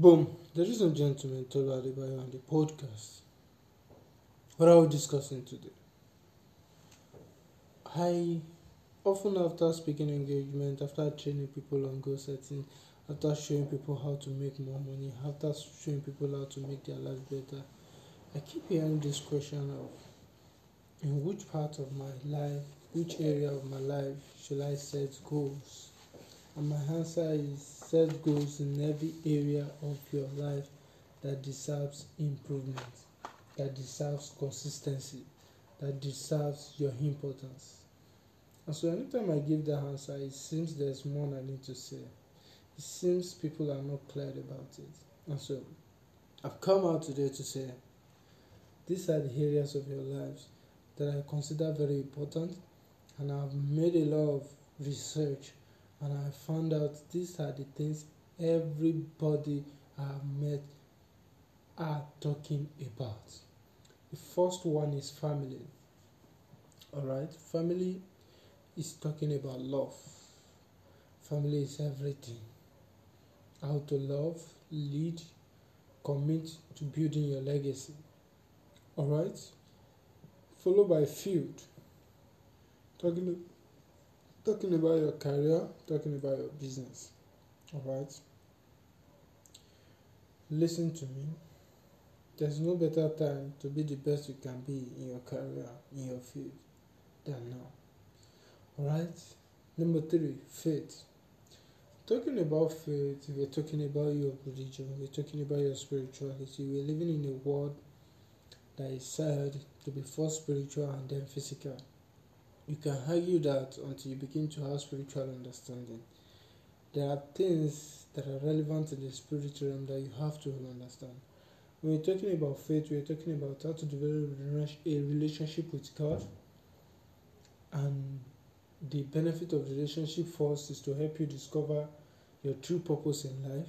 Boom, ladies and gentlemen, Tolu Adebayo on the podcast. What are we discussing today? I often, after speaking engagement, after training people on goal setting, after showing people how to make more money, after showing people how to make their life better, I keep hearing this question of in which part of my life, which area of my life should I set goals? And my answer is set goals in every area of your life that deserves improvement, that deserves consistency, that deserves your importance. And so, anytime I give that answer, it seems there's more I need to say. It seems people are not clear about it. And so, I've come out today to say these are the areas of your lives that I consider very important, and I've made a lot of research and I found out these are the things everybody I've met are talking about. The first one is family. Alright, family is talking about love. Family is everything. How to love, lead, commit to building your legacy. Alright, followed by field. Talking talking about your career, talking about your business. All right. Listen to me. There's no better time to be the best you can be in your career, in your field, than now. All right. Number three, faith. Talking about faith, we're talking about your religion, we're talking about your spirituality. We're living in a world that is said to be first spiritual and then physical. You can argue that until you begin to have spiritual understanding. There are things that are relevant in the spiritual realm that you have to understand. When we're talking about faith, we're talking about how to develop a relationship with God. And the benefit of relationship first is to help you discover your true purpose in life,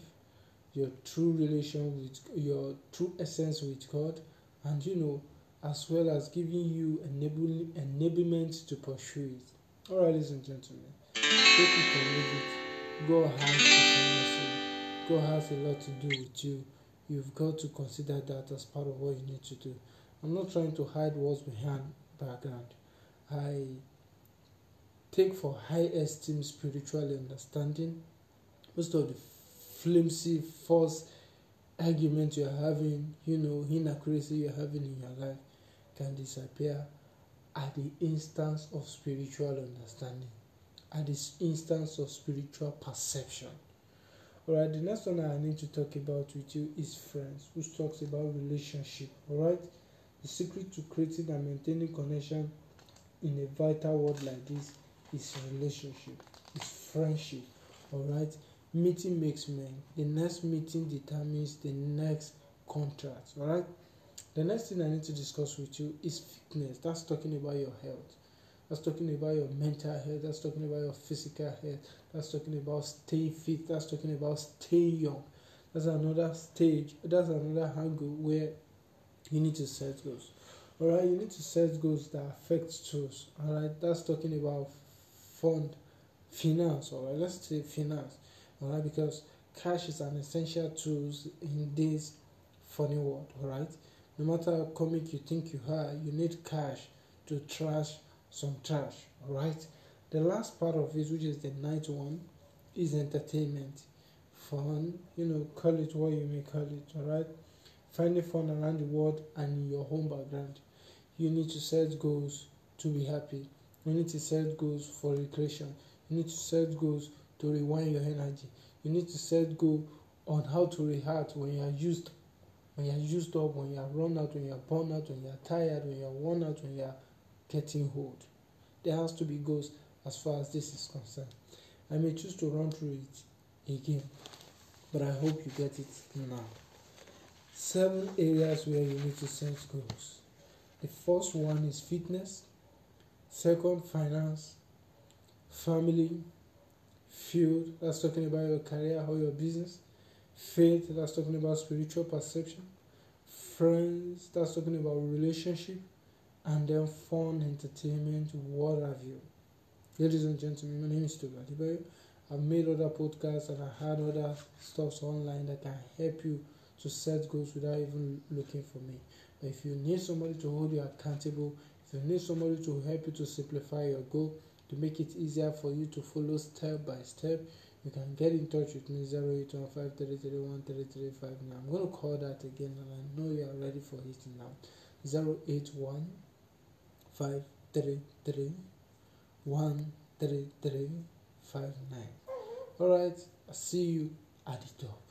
your true relation with your true essence with God, and you know as well as giving you enabling enablement to pursue it. All right, ladies and gentlemen, take it or leave it. God has to God has a lot to do with you. You've got to consider that as part of what you need to do. I'm not trying to hide what's behind background. I take for high esteem spiritual understanding most of the flimsy false argument you're having, you know, inaccuracy you're having in your life can disappear at the instance of spiritual understanding, at the instance of spiritual perception. Alright, the next one I need to talk about with you is friends, which talks about relationship. Alright, the secret to creating and maintaining connection in a vital world like this is relationship, is friendship. Alright, meeting makes men. The next meeting determines the next contract. Alright. The next thing I need to discuss with you is fitness. That's talking about your health. That's talking about your mental health. That's talking about your physical health. That's talking about staying fit. That's talking about staying young. That's another stage. That's another angle where you need to set goals. All right, you need to set goals that affect tools. All right, that's talking about fund, finance. All right, let's say finance. All right, because cash is an essential tool in this funny world. All right no matter how comic you think you are, you need cash to trash some trash. Alright? The last part of it, which is the night one, is entertainment. Fun, you know, call it what you may call it, alright? Finding fun around the world and your home background. You need to set goals to be happy. You need to set goals for recreation. You need to set goals to rewind your energy. You need to set goal on how to react when you are used when you're used up, when you're run out, when you're burned out, when you're tired, when you're worn out, when you're getting old. There has to be goals as far as this is concerned. I may choose to run through it again, but I hope you get it now. Seven areas where you need to set goals. The first one is fitness, second, finance, family, field, that's talking about your career or your business, faith that's talking about spiritual perception. Friends that's talking about relationship. And then fun entertainment what have you. Ladies and gentlemen my name is Toga I've made other podcasts and I had other stuffs online that can help you to set goals without even looking for me. But if you need somebody to hold you accountable, if you need somebody to help you to simplify your goal, to make it easier for you to follow step by step, you can get in touch with me 08153313359. I'm going to call that again and I know you are ready for it now. 081 Alright, I see you at the top.